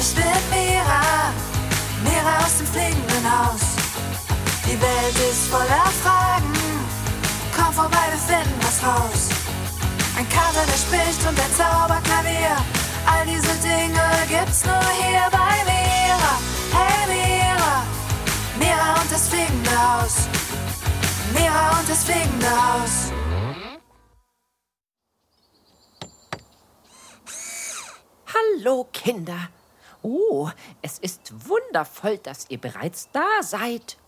Ich bin Mira, Mira aus dem fliegenden Haus. Die Welt ist voller Fragen. Komm vorbei, wir finden was raus. Ein Kater, der spricht und ein Zauberklavier. All diese Dinge gibt's nur hier bei Mira. Hey Mira, Mira und das fliegende Haus. Mira und das fliegende Haus. Hallo Kinder. Oh, es ist wundervoll, dass ihr bereits da seid.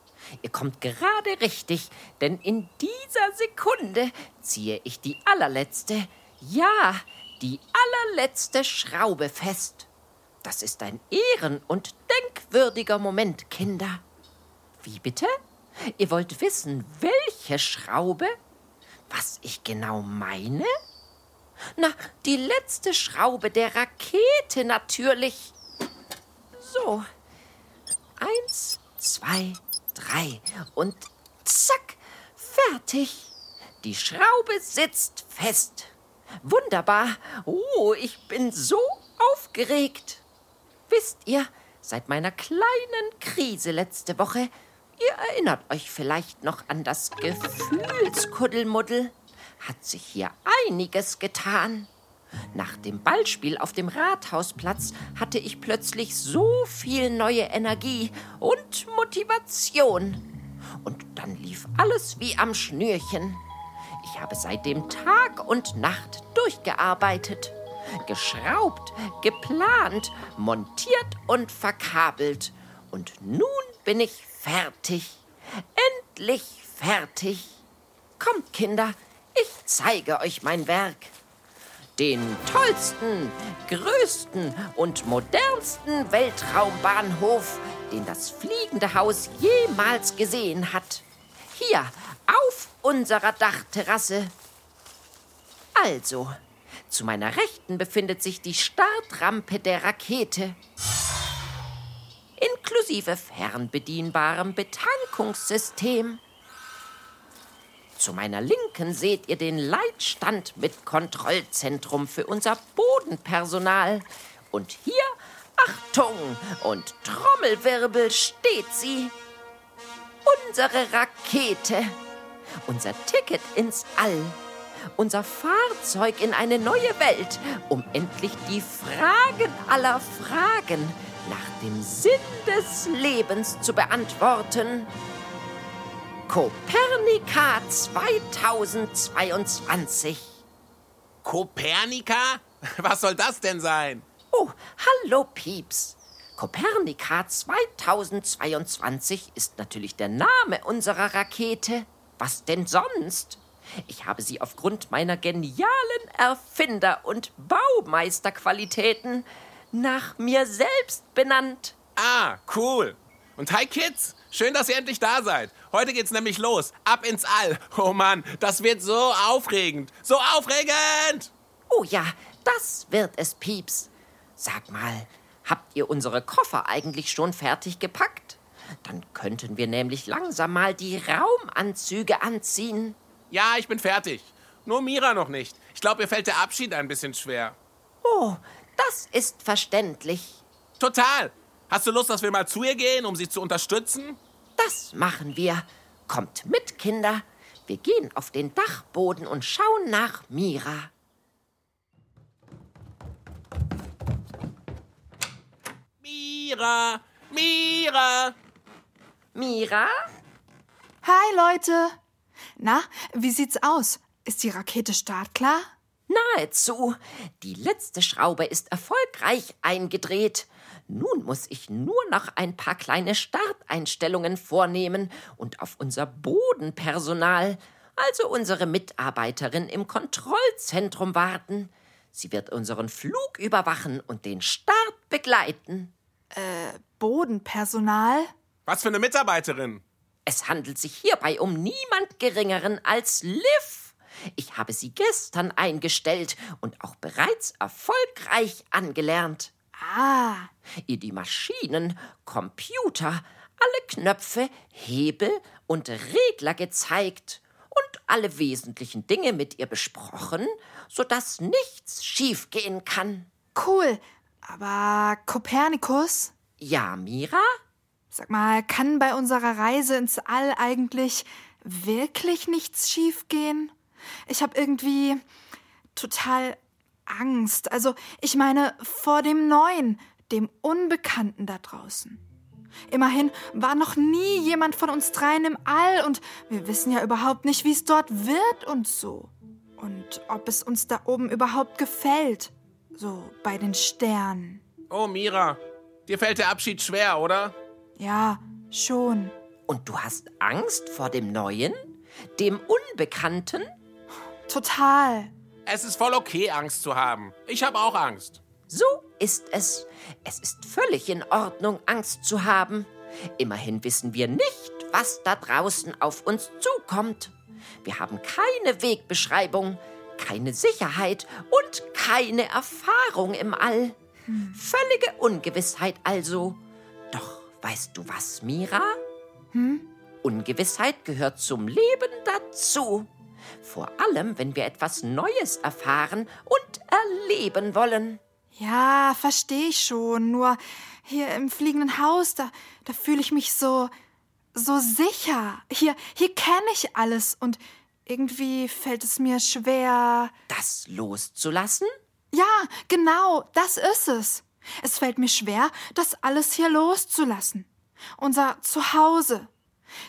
Ihr kommt gerade richtig, denn in dieser Sekunde ziehe ich die allerletzte, ja, die allerletzte Schraube fest. Das ist ein ehren- und denkwürdiger Moment, Kinder. Wie bitte? Ihr wollt wissen, welche Schraube? Was ich genau meine? Na, die letzte Schraube der Rakete natürlich. So. Eins, zwei, drei und zack, fertig. Die Schraube sitzt fest. Wunderbar. Oh, ich bin so aufgeregt. Wisst ihr, seit meiner kleinen Krise letzte Woche, ihr erinnert euch vielleicht noch an das Gefühlskuddelmuddel, hat sich hier einiges getan. Nach dem Ballspiel auf dem Rathausplatz hatte ich plötzlich so viel neue Energie und Motivation. Und dann lief alles wie am Schnürchen. Ich habe seitdem Tag und Nacht durchgearbeitet, geschraubt, geplant, montiert und verkabelt. Und nun bin ich fertig. Endlich fertig. Kommt, Kinder, ich zeige euch mein Werk. Den tollsten, größten und modernsten Weltraumbahnhof, den das fliegende Haus jemals gesehen hat. Hier, auf unserer Dachterrasse. Also, zu meiner Rechten befindet sich die Startrampe der Rakete. Inklusive fernbedienbarem Betankungssystem. Zu meiner Linken seht ihr den Leitstand mit Kontrollzentrum für unser Bodenpersonal. Und hier, Achtung und Trommelwirbel, steht sie. Unsere Rakete. Unser Ticket ins All. Unser Fahrzeug in eine neue Welt, um endlich die Fragen aller Fragen nach dem Sinn des Lebens zu beantworten. Kopernika 2022. Kopernika? Was soll das denn sein? Oh, hallo Pieps. Kopernika 2022 ist natürlich der Name unserer Rakete. Was denn sonst? Ich habe sie aufgrund meiner genialen Erfinder- und Baumeisterqualitäten nach mir selbst benannt. Ah, cool. Und hi Kids, schön, dass ihr endlich da seid. Heute geht's nämlich los, ab ins All. Oh Mann, das wird so aufregend, so aufregend. Oh ja, das wird es, Pieps. Sag mal, habt ihr unsere Koffer eigentlich schon fertig gepackt? Dann könnten wir nämlich langsam mal die Raumanzüge anziehen. Ja, ich bin fertig. Nur Mira noch nicht. Ich glaube, ihr fällt der Abschied ein bisschen schwer. Oh, das ist verständlich. Total. Hast du Lust, dass wir mal zu ihr gehen, um sie zu unterstützen? Das machen wir. Kommt mit, Kinder. Wir gehen auf den Dachboden und schauen nach Mira. Mira! Mira! Mira? Hi Leute! Na, wie sieht's aus? Ist die Rakete startklar? Nahezu. Die letzte Schraube ist erfolgreich eingedreht. Nun muss ich nur noch ein paar kleine Starteinstellungen vornehmen und auf unser Bodenpersonal, also unsere Mitarbeiterin im Kontrollzentrum warten. Sie wird unseren Flug überwachen und den Start begleiten. Bodenpersonal? Was für eine Mitarbeiterin? Es handelt sich hierbei um niemand Geringeren als Liv. Ich habe sie gestern eingestellt und auch bereits erfolgreich angelernt. Ah, Ihr die Maschinen, Computer, alle Knöpfe, Hebel und Regler gezeigt und alle wesentlichen Dinge mit ihr besprochen, sodass nichts schiefgehen kann. cool. Aber Kopernikus? Ja, Mira? Sag mal, kann bei unserer Reise ins All eigentlich wirklich nichts schiefgehen? Ich habe irgendwie total Angst. Also, ich meine, vor dem Neuen, dem Unbekannten da draußen. Immerhin war noch nie jemand von uns dreien im All und wir wissen ja überhaupt nicht, wie es dort wird und so. Und ob es uns da oben überhaupt gefällt. So bei den Sternen. Oh, Mira, dir fällt der Abschied schwer, oder? Ja, schon. Und du hast Angst vor dem Neuen? Dem Unbekannten? Total. Es ist voll okay, Angst zu haben. Ich habe auch Angst. So ist es. Es ist völlig in Ordnung, Angst zu haben. Immerhin wissen wir nicht, was da draußen auf uns zukommt. Wir haben keine Wegbeschreibung, keine Sicherheit und keine Erfahrung im All. Völlige Ungewissheit also. Doch weißt du was, Mira? Hm? Ungewissheit gehört zum Leben dazu. Vor allem, wenn wir etwas Neues erfahren und erleben wollen. Ja, verstehe ich schon. Nur hier im fliegenden Haus, da, da fühle ich mich so, so sicher. Hier, hier kenne ich alles und irgendwie fällt es mir schwer. Das loszulassen? Ja, genau, das ist es. Es fällt mir schwer, das alles hier loszulassen. Unser Zuhause,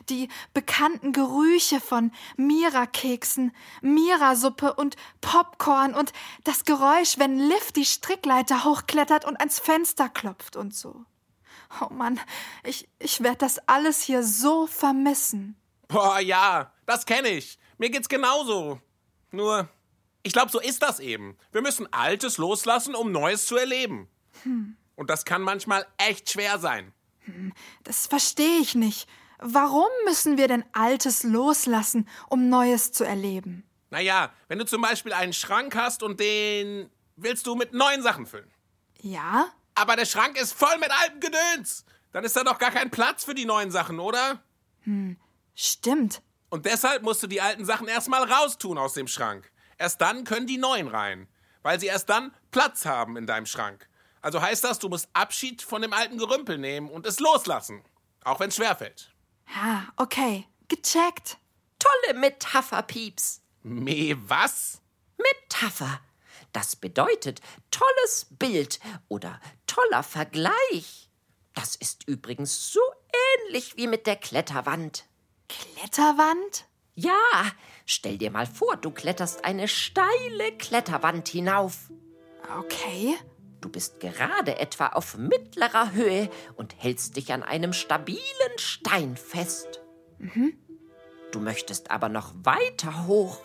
die bekannten Gerüche von Mira-Keksen, Mira-Suppe und Popcorn und das Geräusch, wenn Liv die Strickleiter hochklettert und ans Fenster klopft und so. Oh Mann, ich, ich werde das alles hier so vermissen. Boah, ja, das kenne ich. Mir geht's genauso. Nur, ich glaube, so ist das eben. Wir müssen Altes loslassen, um Neues zu erleben. Hm. Und das kann manchmal echt schwer sein. Hm, das verstehe ich nicht. Warum müssen wir denn Altes loslassen, um Neues zu erleben? Naja, wenn du zum Beispiel einen Schrank hast und den willst du mit neuen Sachen füllen. Ja? Aber der Schrank ist voll mit altem Gedöns. Dann ist da doch gar kein Platz für die neuen Sachen, oder? Hm, stimmt. Und deshalb musst du die alten Sachen erstmal raustun aus dem Schrank. Erst dann können die neuen rein. Weil sie erst dann Platz haben in deinem Schrank. Also heißt das, du musst Abschied von dem alten Gerümpel nehmen und es loslassen. Auch wenn es schwerfällt. Ja, okay. Gecheckt. Tolle Metapher, Pieps. Me was? Metapher. Das bedeutet tolles Bild oder toller Vergleich. Das ist übrigens so ähnlich wie mit der Kletterwand. Kletterwand? Ja, stell dir mal vor, du kletterst eine steile Kletterwand hinauf. Okay. Du bist gerade etwa auf mittlerer Höhe und hältst dich an einem stabilen Stein fest. Mhm. Du möchtest aber noch weiter hoch,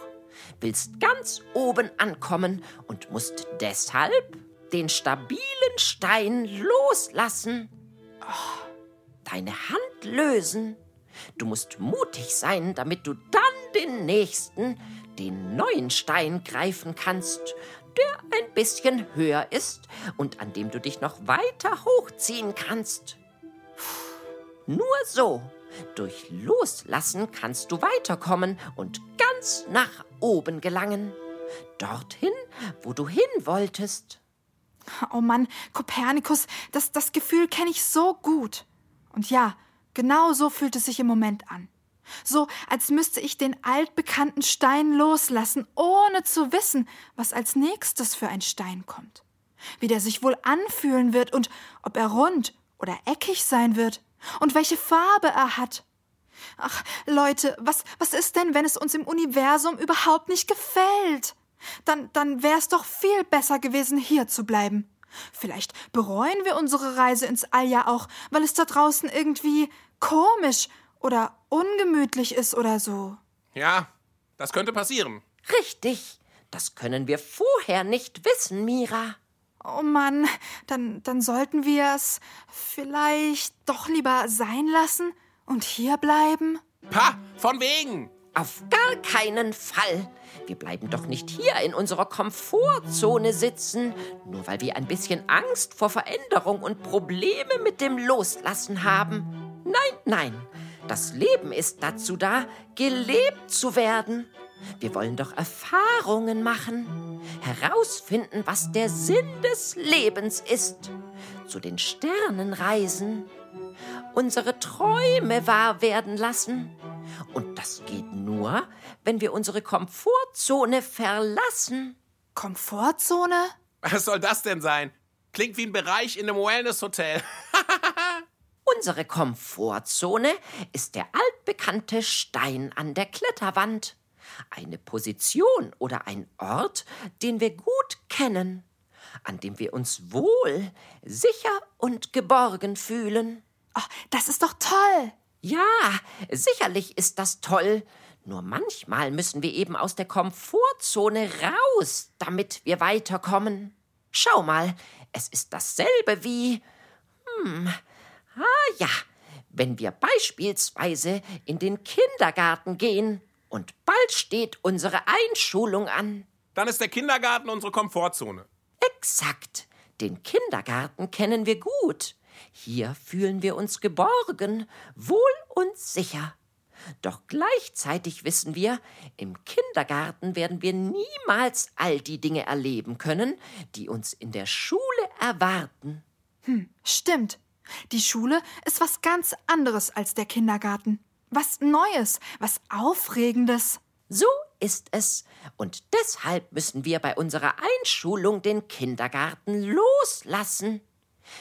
willst ganz oben ankommen und musst deshalb den stabilen Stein loslassen. Oh, deine Hand lösen. Du musst mutig sein, damit du dann den nächsten, den neuen Stein greifen kannst, der ein bisschen höher ist und an dem du dich noch weiter hochziehen kannst. Nur so, durch Loslassen kannst du weiterkommen und ganz nach oben gelangen. Dorthin, wo du hin wolltest. Oh Mann, Kopernikus, das, das Gefühl kenne ich so gut. Und ja, genau so fühlt es sich im Moment an. So, als müsste ich den altbekannten Stein loslassen, ohne zu wissen, was als nächstes für ein Stein kommt. Wie der sich wohl anfühlen wird und ob er rund oder eckig sein wird und welche Farbe er hat. Ach, Leute, was, was ist denn, wenn es uns im Universum überhaupt nicht gefällt? Dann, dann wäre es doch viel besser gewesen, hier zu bleiben. Vielleicht bereuen wir unsere Reise ins All ja auch, weil es da draußen irgendwie komisch oder ungemütlich ist oder so. Ja, das könnte passieren. Richtig. Das können wir vorher nicht wissen, Mira. Oh Mann, dann, dann sollten wir es vielleicht doch lieber sein lassen und hier bleiben? Pa, von wegen. Auf gar keinen Fall. Wir bleiben doch nicht hier in unserer Komfortzone sitzen, nur weil wir ein bisschen Angst vor Veränderung und Probleme mit dem Loslassen haben. Nein, nein. Das Leben ist dazu da, gelebt zu werden. Wir wollen doch Erfahrungen machen, herausfinden, was der Sinn des Lebens ist, zu den Sternen reisen, unsere Träume wahr werden lassen. Und das geht nur, wenn wir unsere Komfortzone verlassen. Komfortzone? Was soll das denn sein? Klingt wie ein Bereich in einem Wellness-Hotel. Unsere Komfortzone ist der altbekannte Stein an der Kletterwand. Eine Position oder ein Ort, den wir gut kennen, an dem wir uns wohl, sicher und geborgen fühlen. Oh, das ist doch toll. Ja, sicherlich ist das toll. Nur manchmal müssen wir eben aus der Komfortzone raus, damit wir weiterkommen. Schau mal, es ist dasselbe wie. Hm, Ah ja, wenn wir beispielsweise in den Kindergarten gehen und bald steht unsere Einschulung an. Dann ist der Kindergarten unsere Komfortzone. Exakt. Den Kindergarten kennen wir gut. Hier fühlen wir uns geborgen, wohl und sicher. Doch gleichzeitig wissen wir, im Kindergarten werden wir niemals all die Dinge erleben können, die uns in der Schule erwarten. Hm, stimmt. Die Schule ist was ganz anderes als der Kindergarten. Was Neues, was Aufregendes. So ist es. Und deshalb müssen wir bei unserer Einschulung den Kindergarten loslassen.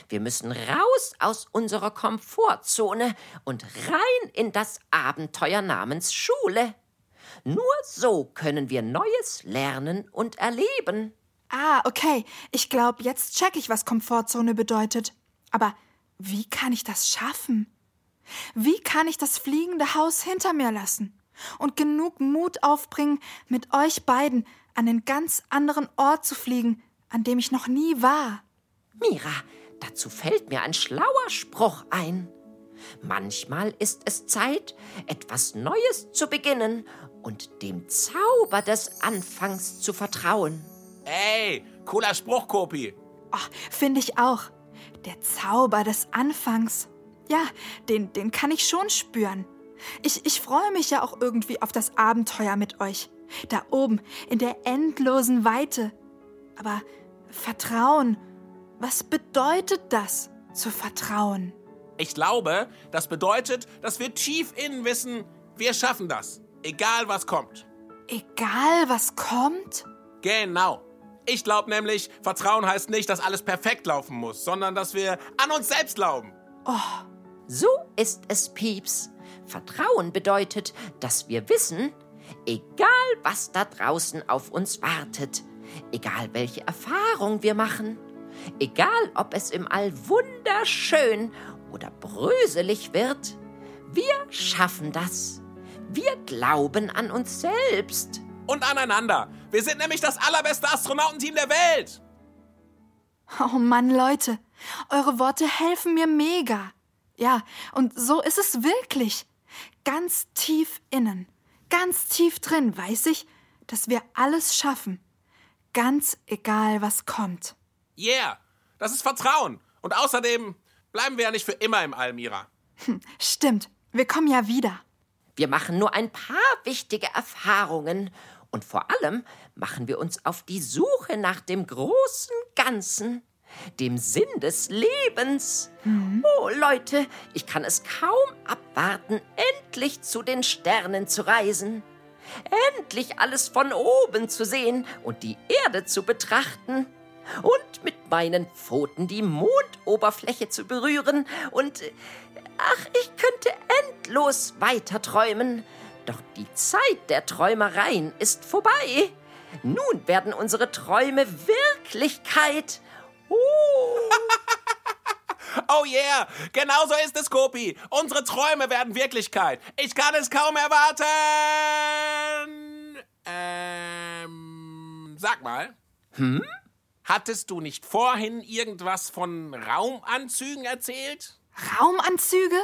Wir müssen raus aus unserer Komfortzone und rein in das Abenteuer namens Schule. Nur so können wir Neues lernen und erleben. Ah, okay. Ich glaube, jetzt check ich, was Komfortzone bedeutet. Aber wie kann ich das schaffen? Wie kann ich das fliegende Haus hinter mir lassen und genug Mut aufbringen, mit euch beiden an einen ganz anderen Ort zu fliegen, an dem ich noch nie war? Mira, dazu fällt mir ein schlauer Spruch ein. Manchmal ist es Zeit, etwas Neues zu beginnen und dem Zauber des Anfangs zu vertrauen. Ey, cooler Spruch, Kopi. Oh, Finde ich auch. Der Zauber des Anfangs. Ja, den, den kann ich schon spüren. Ich, ich freue mich ja auch irgendwie auf das Abenteuer mit euch. Da oben, in der endlosen Weite. Aber Vertrauen, was bedeutet das, zu vertrauen? Ich glaube, das bedeutet, dass wir tief innen wissen, wir schaffen das. Egal was kommt. Egal, was kommt? Genau. Ich glaube nämlich, Vertrauen heißt nicht, dass alles perfekt laufen muss, sondern dass wir an uns selbst glauben. So ist es, Pieps. Vertrauen bedeutet, dass wir wissen, egal was da draußen auf uns wartet, egal welche Erfahrung wir machen, egal ob es im All wunderschön oder bröselig wird, wir schaffen das. Wir glauben an uns selbst. Und aneinander. Wir sind nämlich das allerbeste Astronautenteam der Welt. Oh Mann, Leute, eure Worte helfen mir mega. Ja, und so ist es wirklich. Ganz tief innen, ganz tief drin weiß ich, dass wir alles schaffen. Ganz egal, was kommt. Yeah, das ist Vertrauen. Und außerdem bleiben wir ja nicht für immer im Almira. Stimmt, wir kommen ja wieder. Wir machen nur ein paar wichtige Erfahrungen und vor allem machen wir uns auf die Suche nach dem großen Ganzen, dem Sinn des Lebens. Oh Leute, ich kann es kaum abwarten, endlich zu den Sternen zu reisen. Endlich alles von oben zu sehen und die Erde zu betrachten. Und mit meinen Pfoten die Mondoberfläche zu berühren und ach, ich könnte endlos weiter träumen. Doch die Zeit der Träumereien ist vorbei. Nun werden unsere Träume Wirklichkeit. Oh. Oh yeah, genau so ist es, Kopi. Unsere Träume werden Wirklichkeit. Ich kann es kaum erwarten. Ähm, sag mal. Hm? Hattest du nicht vorhin irgendwas von Raumanzügen erzählt? Raumanzüge?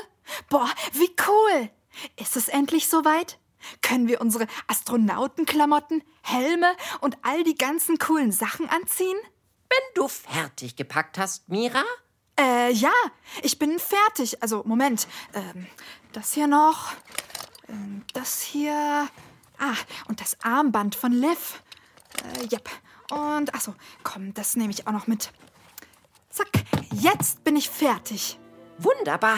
Boah, wie cool! Ist es endlich soweit? Können wir unsere Astronautenklamotten, Helme und all die ganzen coolen Sachen anziehen? Wenn du fertig gepackt hast, Mira? Äh, ja, ich bin fertig. Also, Moment. Ähm, das hier noch. Ähm, das hier. Ah, und das Armband von Liv. Äh, yep. Und, achso, komm, das nehme ich auch noch mit. Zack, jetzt bin ich fertig. Wunderbar.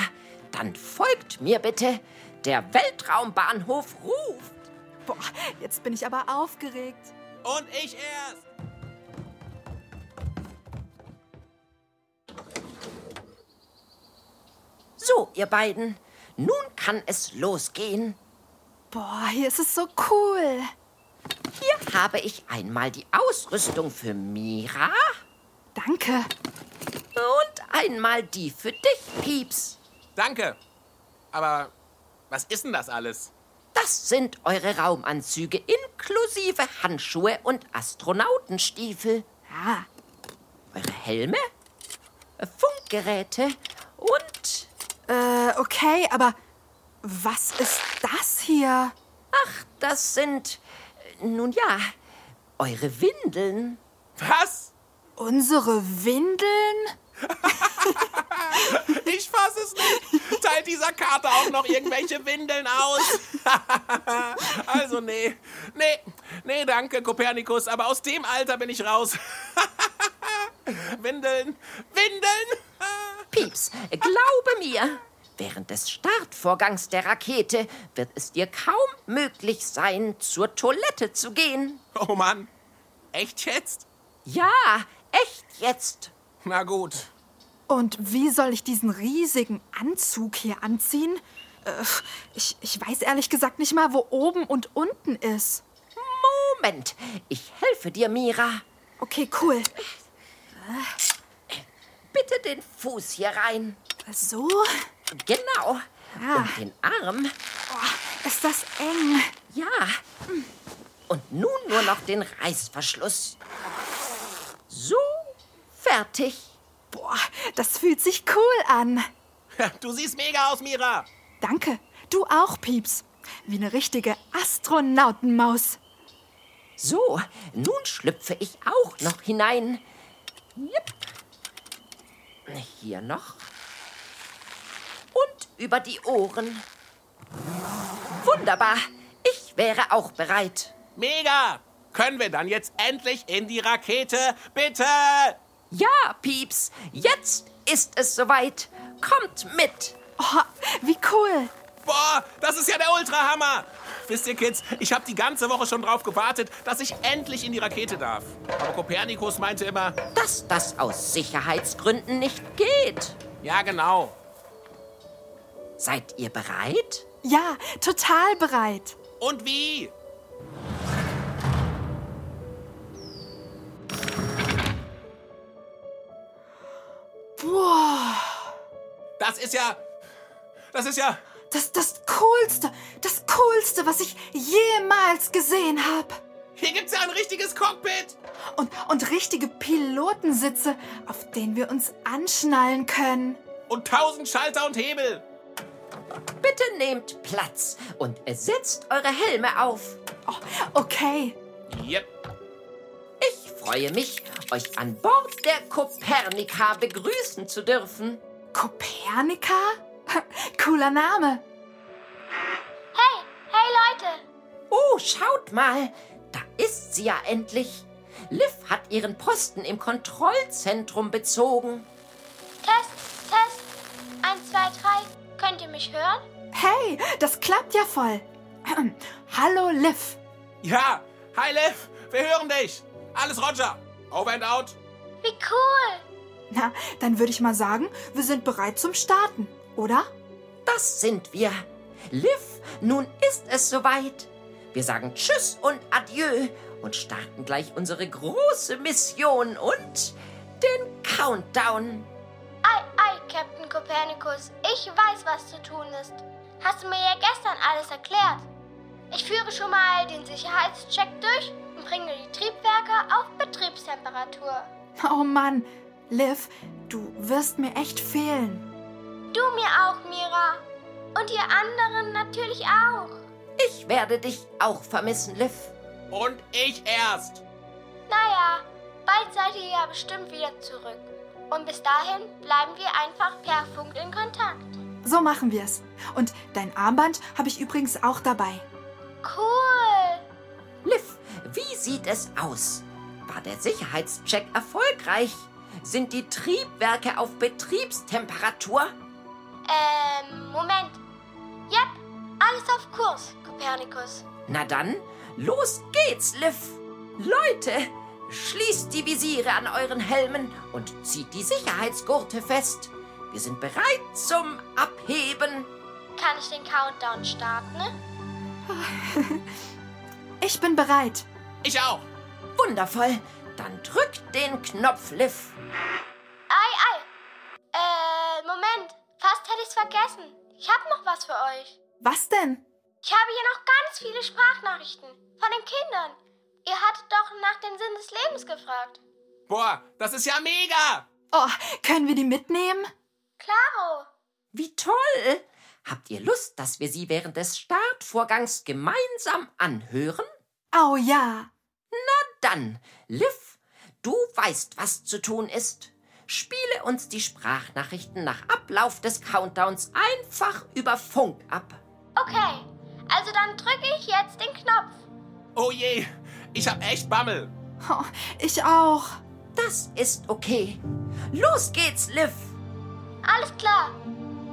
Dann folgt mir bitte. Der Weltraumbahnhof ruft. Boah, jetzt bin ich aber aufgeregt. Und ich erst. So, ihr beiden. Nun kann es losgehen. Boah, hier ist es so cool. Hier habe ich einmal die Ausrüstung für Mira Danke. und einmal die für dich, Pieps. Danke. Aber was ist denn das alles? Das sind eure Raumanzüge inklusive Handschuhe und Astronautenstiefel. Ah, Eure Helme, äh, Funkgeräte und... äh, okay, aber was ist das hier? Ach, das sind... äh, Nun ja, eure Windeln. Was? Unsere Windeln? Ich fasse es nicht. Teilt dieser Karte auch noch irgendwelche Windeln aus? also nee. Nee, nee, danke, Kopernikus. Aber aus dem Alter bin ich raus. Windeln, Windeln. Pieps, glaube mir, während des Startvorgangs der Rakete wird es dir kaum möglich sein, zur Toilette zu gehen. Oh Mann. Echt jetzt? Ja, echt jetzt. Na gut. Und wie soll ich diesen riesigen Anzug hier anziehen? Äh, ich, ich weiß ehrlich gesagt nicht mal, wo oben und unten ist. Moment, ich helfe dir, Mira. Okay, cool. Bitte den Fuß hier rein. So? Genau. Ah. Und den Arm. Oh, ist das eng? Ja. Und nun nur noch den Reißverschluss. So, fertig. Boah, das fühlt sich cool an. Du siehst mega aus, Mira. Danke. Du auch, Pieps. Wie eine richtige Astronautenmaus. So, nun schlüpfe ich auch noch hinein. Jep. Hier noch. Und über die Ohren. Wunderbar. Ich wäre auch bereit. Mega. Können wir dann jetzt endlich in die Rakete? Bitte. Ja, Pieps, jetzt ist es soweit. Kommt mit. Oh, wie cool. Boah, das ist ja der Ultrahammer. Wisst ihr, Kids, ich habe die ganze Woche schon drauf gewartet, dass ich endlich in die Rakete darf. Aber Kopernikus meinte immer, Dass das aus Sicherheitsgründen nicht geht. ja genau. Seid ihr bereit? Ja, total bereit. Und wie? Das ist ja, das ist ja, das das Coolste, das Coolste, was ich jemals gesehen habe. hier gibt's ja ein richtiges Cockpit. Und, und richtige Pilotensitze, auf denen wir uns anschnallen können. Und tausend Schalter und Hebel. Bitte nehmt Platz und setzt eure Helme auf. Oh, okay. Yep. Ich freue mich, euch an Bord der Kopernika begrüßen zu dürfen. Kopernika? Cooler Name. Hey, hey Leute! Oh, schaut mal, da ist sie ja endlich. Liv hat ihren Posten im Kontrollzentrum bezogen. Test, Test. Eins, zwei, drei. Könnt ihr mich hören? Hey, das klappt ja voll. Hallo, Liv. Ja, hi Liv, wir hören dich. Alles Roger. Over and out. Wie cool! Na, dann würde ich mal sagen, wir sind bereit zum Starten, oder? Das sind wir. Liv, nun ist es soweit. Wir sagen Tschüss und Adieu und starten gleich unsere große Mission und den Countdown. Ei, ei, Captain Copernicus. Ich weiß, was zu tun ist. Hast du mir ja gestern alles erklärt. Ich führe schon mal den Sicherheitscheck durch und bringe die Triebwerke auf Betriebstemperatur. Oh Mann, Liv, du wirst mir echt fehlen. Du mir auch, Mira. Und ihr anderen natürlich auch. Ich werde dich auch vermissen, Liv. Und ich erst. Naja, bald seid ihr ja bestimmt wieder zurück. Und bis dahin bleiben wir einfach per Funk in Kontakt. So machen wir's. Und dein Armband habe ich übrigens auch dabei. Cool. Liv, wie sieht es aus? War der Sicherheitscheck erfolgreich? Sind die Triebwerke auf Betriebstemperatur? Ähm, Moment. Yep, alles auf Kurs, Kopernikus. Na dann, los geht's, Liv. Leute, schließt die Visiere an euren Helmen und zieht die Sicherheitsgurte fest. Wir sind bereit zum Abheben. Kann ich den Countdown starten? Ne? Ich bin bereit. Ich auch. Wundervoll. Dann drückt den Knopf, Liv. Ei, ei. Äh, Moment. Fast hätte ich's vergessen. Ich habe noch was für euch. Was denn? Ich habe hier noch ganz viele Sprachnachrichten von den Kindern. Ihr hattet doch nach dem Sinn des Lebens gefragt. Boah, das ist ja mega. Oh, können wir die mitnehmen? Klaro. Wie toll! Habt ihr Lust, dass wir sie während des Startvorgangs gemeinsam anhören? Oh ja. Dann, Liv, du weißt, was zu tun ist. Spiele uns die Sprachnachrichten nach Ablauf des Countdowns einfach über Funk ab. Okay, also dann drücke ich jetzt den Knopf. Oh je, ich hab echt Bammel. Oh, ich auch. Das ist okay. Los geht's, Liv. Alles klar.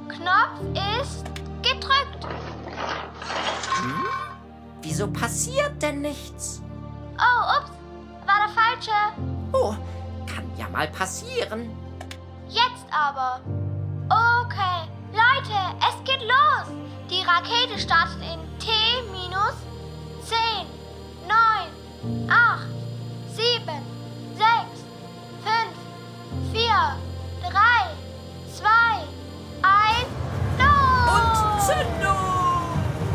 Knopf ist gedrückt. Wieso passiert denn nichts? Oh, ups, war der falsche. Oh, kann ja mal passieren. Jetzt aber. Okay, Leute, es geht los. Die Rakete startet in T minus 10, 9, 8, 7, 6, 5, 4, 3, 2, 1, los! Zündung!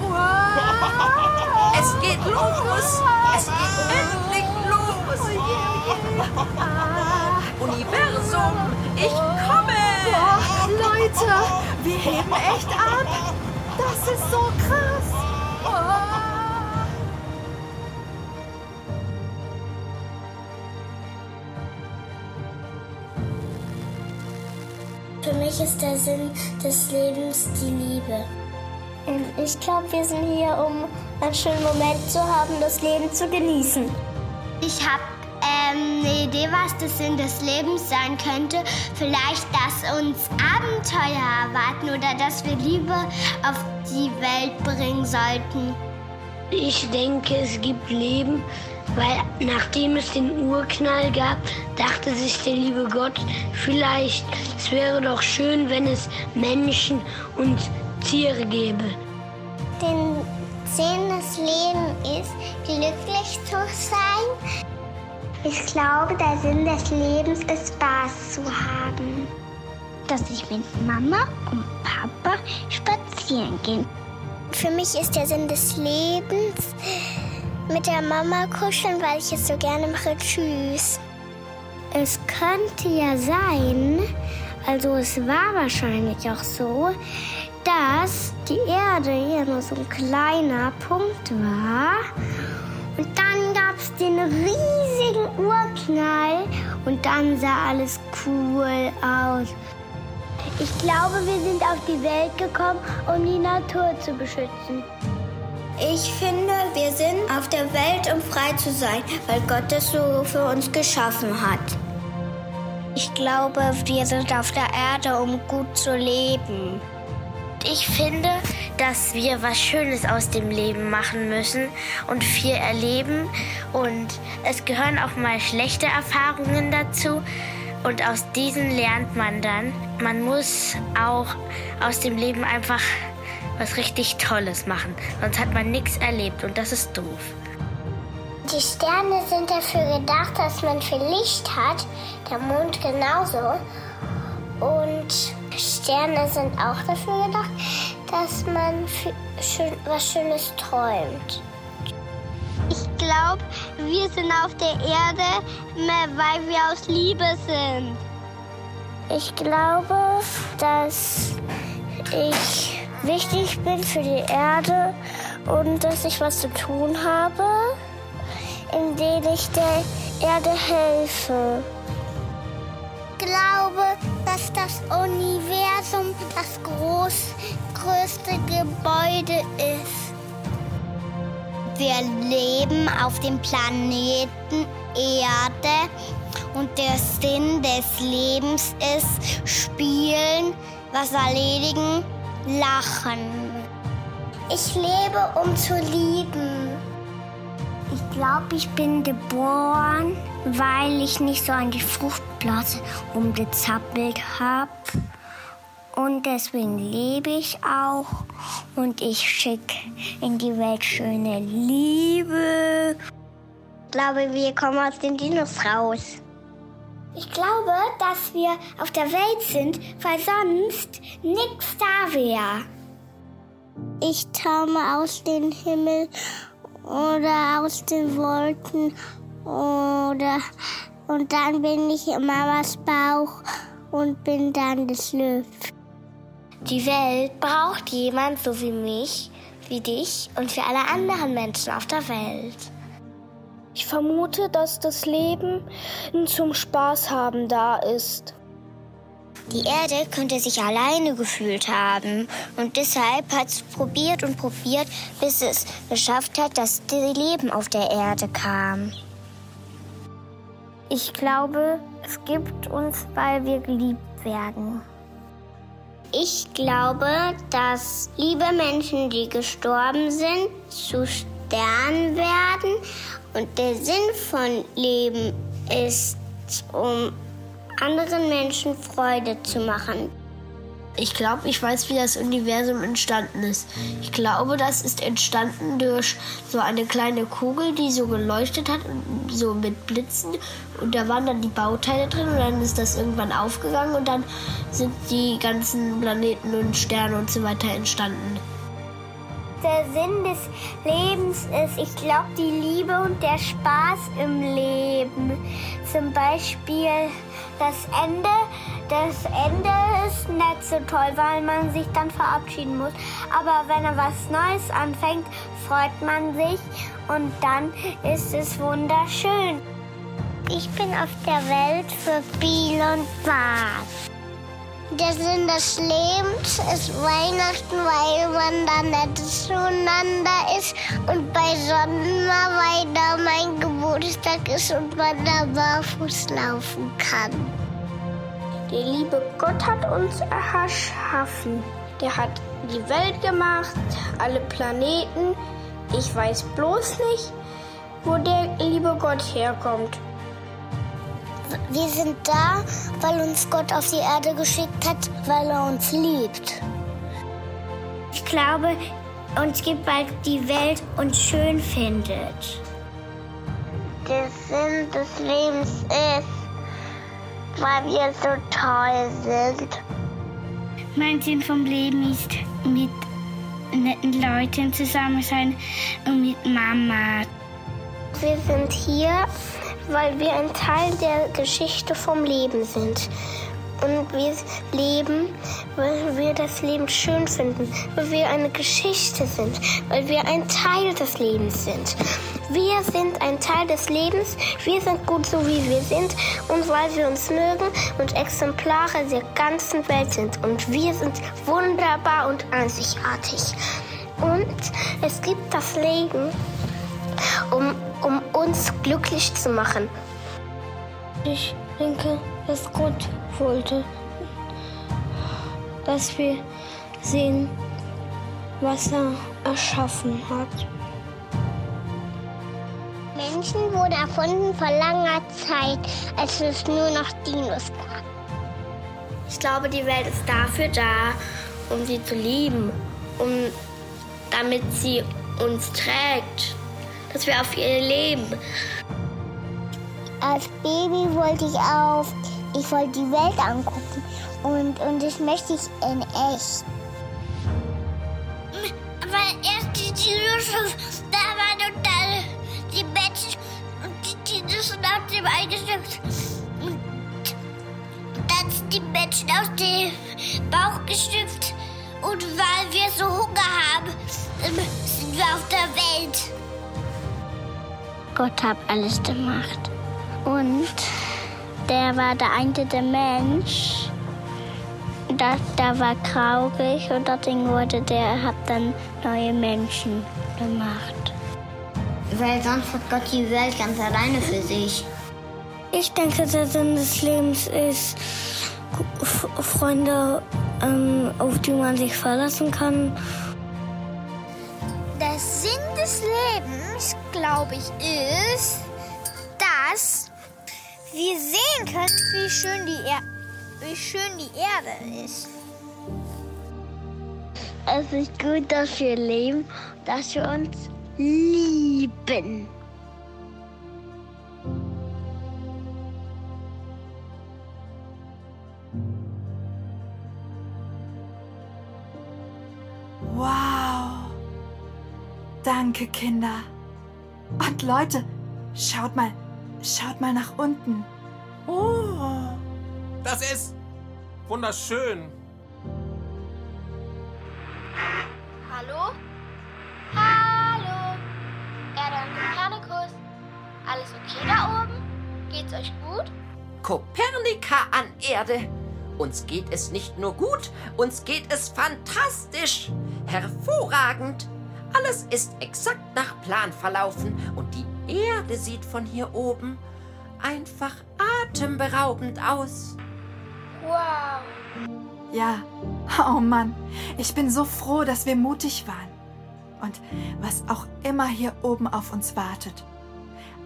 Wow. Es geht los! Es geht los! Ich komme! Oh, Leute, wir heben echt ab. Das ist so krass. Oh. Für mich ist der Sinn des Lebens die Liebe. Und ich glaube, wir sind hier, um einen schönen Moment zu haben, das Leben zu genießen. Ich habe Idee, was der Sinn des Lebens sein könnte. Vielleicht, dass uns Abenteuer erwarten oder dass wir Liebe auf die Welt bringen sollten. Ich denke, es gibt Leben, weil nachdem es den Urknall gab, dachte sich der liebe Gott, vielleicht, es wäre doch schön, wenn es Menschen und Tiere gäbe. Den Sinn des Lebens ist, glücklich zu sein. Ich glaube, der Sinn des Lebens ist, Spaß zu haben. Dass ich mit Mama und Papa spazieren gehe. Für mich ist der Sinn des Lebens mit der Mama kuscheln, weil ich es so gerne mache. Tschüss. Es könnte ja sein, also es war wahrscheinlich auch so, dass die Erde ja nur so ein kleiner Punkt war. Und dann gab es den riesigen Urknall und dann sah alles cool aus. Ich glaube, wir sind auf die Welt gekommen, um die Natur zu beschützen. Ich finde, wir sind auf der Welt, um frei zu sein, weil Gott es so für uns geschaffen hat. Ich glaube, wir sind auf der Erde, um gut zu leben. Ich finde, dass wir was Schönes aus dem Leben machen müssen und viel erleben. Und es gehören auch mal schlechte Erfahrungen dazu. Und aus diesen lernt man dann. Man muss auch aus dem Leben einfach was richtig Tolles machen. Sonst hat man nichts erlebt und das ist doof. Die Sterne sind dafür gedacht, dass man viel Licht hat, der Mond genauso. Und Sterne sind auch dafür gedacht, dass man schön, was Schönes träumt. Ich glaube, wir sind auf der Erde, weil wir aus Liebe sind. Ich glaube, dass ich wichtig bin für die Erde und dass ich was zu tun habe, indem ich der Erde helfe. Ich glaube, dass das Universum das groß, größte Gebäude ist. Wir leben auf dem Planeten Erde und der Sinn des Lebens ist spielen, was erledigen, lachen. Ich lebe, um zu lieben. Ich glaube, ich bin geboren, weil ich nicht so an die Fruchtblase rumgezappelt habe. Und deswegen lebe ich auch. Und ich schicke in die Welt schöne Liebe. Ich glaube, wir kommen aus den Dinos raus. Ich glaube, dass wir auf der Welt sind, weil sonst nichts da wäre. Ich taume aus dem Himmel oder aus den Wolken oder und dann bin ich in Mamas Bauch und bin dann das Löw. Die Welt braucht jemand so wie mich, wie dich und für alle anderen Menschen auf der Welt. Ich vermute, dass das Leben zum Spaß haben da ist. Die Erde könnte sich alleine gefühlt haben und deshalb hat es probiert und probiert, bis es geschafft hat, dass das Leben auf der Erde kam. Ich glaube, es gibt uns, weil wir geliebt werden. Ich glaube, dass liebe Menschen, die gestorben sind, zu Sternen werden und der Sinn von Leben ist, um anderen Menschen Freude zu machen. Ich glaube, ich weiß, wie das Universum entstanden ist. Ich glaube, das ist entstanden durch so eine kleine Kugel, die so geleuchtet hat, so mit Blitzen. Und da waren dann die Bauteile drin und dann ist das irgendwann aufgegangen und dann sind die ganzen Planeten und Sterne und so weiter entstanden. Der Sinn des Lebens ist, ich glaube, die Liebe und der Spaß im Leben. Zum Beispiel das Ende, das Ende ist nicht so toll, weil man sich dann verabschieden muss. Aber wenn er was Neues anfängt, freut man sich und dann ist es wunderschön. Ich bin auf der Welt für Spiel und Spaß. Der Sinn des Lebens ist Weihnachten, weil man dann nett zueinander ist und bei Sonnenmal, weil da mein Geburtstag ist und man da barfuß laufen kann. Der liebe Gott hat uns erschaffen. Der hat die Welt gemacht, alle Planeten. Ich weiß bloß nicht, wo der liebe Gott herkommt. Wir sind da, weil uns Gott auf die Erde geschickt hat, weil er uns liebt. Ich glaube, uns gibt, weil die Welt uns schön findet. Der Sinn des Lebens ist, weil wir so toll sind. Mein Sinn vom Leben ist, mit netten Leuten zusammen sein und mit Mama. Wir sind hier, weil wir ein Teil der Geschichte vom Leben sind. Und wir leben, weil wir das Leben schön finden, weil wir eine Geschichte sind, weil wir ein Teil des Lebens sind. Wir sind ein Teil des Lebens, wir sind gut so wie wir sind und weil wir uns mögen und Exemplare der ganzen Welt sind. Und wir sind wunderbar und einzigartig. Und es gibt das Leben, um, um uns glücklich zu machen. Ich denke, dass Gott wollte, dass wir sehen, was er erschaffen hat. Menschen wurden erfunden vor langer Zeit, als es nur noch Dinos gab. Ich glaube, die Welt ist dafür da, um sie zu lieben, um, damit sie uns trägt, dass wir auf ihr leben. Als Baby wollte ich auf, ich wollte die Welt angucken und, und das möchte ich in echt. Weil erst die Dinosaurier da waren und dann die Menschen und die Dinosaurier nach dem eingestürzt. Und dann sind die Menschen aus dem Bauch gestüpft. Und weil wir so Hunger haben, sind wir auf der Welt. Gott hat alles gemacht. Und der war der der Mensch. Das, der war traurig und deswegen wurde der hat dann neue Menschen gemacht. Weil sonst hat Gott die Welt ganz alleine für sich. Ich denke, der Sinn des Lebens ist, Freunde, ähm, auf die man sich verlassen kann. Glaube ich, ist, dass wir sehen können, wie schön die, er wie schön die Erde ist. Es ist gut, dass wir leben, dass wir uns lieben. Wow. Danke, Kinder. Und Leute, schaut mal, schaut mal nach unten. Oh, das ist wunderschön. Hallo? Hallo? Erde und Kopernikus. Alles okay da oben? Geht's euch gut? Kopernika an Erde. Uns geht es nicht nur gut, uns geht es fantastisch. Hervorragend. Alles ist exakt nach Plan verlaufen und die Erde sieht von hier oben einfach atemberaubend aus. Wow. Ja, oh Mann, ich bin so froh, dass wir mutig waren. Und was auch immer hier oben auf uns wartet.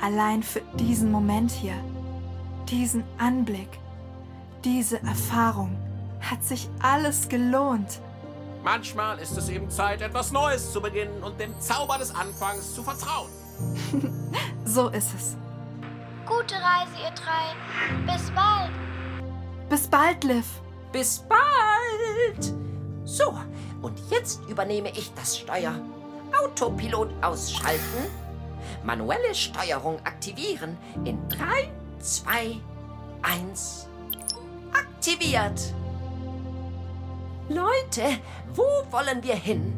Allein für diesen Moment hier, diesen Anblick, diese Erfahrung hat sich alles gelohnt. Manchmal ist es eben Zeit, etwas Neues zu beginnen und dem Zauber des Anfangs zu vertrauen. So ist es. Gute Reise, ihr drei. Bis bald. Bis bald, Liv. Bis bald! So, und jetzt übernehme ich das Steuer. Autopilot ausschalten. Manuelle Steuerung aktivieren. In 3, 2, 1. Aktiviert! Leute, wo wollen wir hin?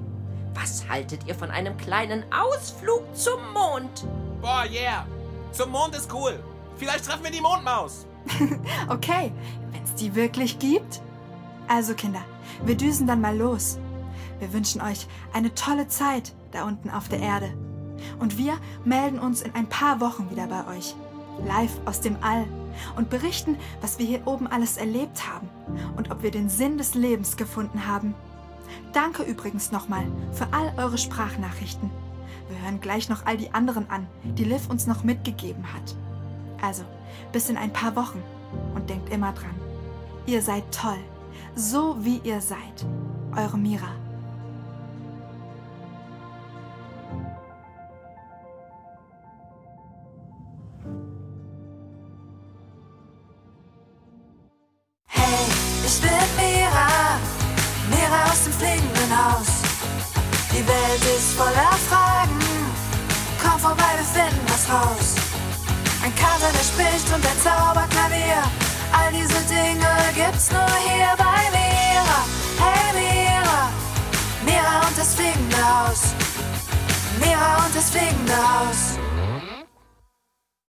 Was haltet ihr von einem kleinen Ausflug zum Mond? Boah, yeah. Zum Mond ist cool. Vielleicht treffen wir die Mondmaus. Okay, wenn es die wirklich gibt. Also Kinder, wir düsen dann mal los. Wir wünschen euch eine tolle Zeit da unten auf der Erde. Und wir melden uns in ein paar Wochen wieder bei euch, live aus dem All, und berichten, was wir hier oben alles erlebt haben und ob wir den Sinn des Lebens gefunden haben. Danke übrigens nochmal für all eure Sprachnachrichten. Wir hören gleich noch all die anderen an, die Liv uns noch mitgegeben hat. Also, bis in ein paar Wochen und denkt immer dran. Ihr seid toll, so wie ihr seid. Eure Mira. Gibt's nur hier bei Mira. Hey Mira, Mira und das fliegende Haus. Mira und das fliegende Haus.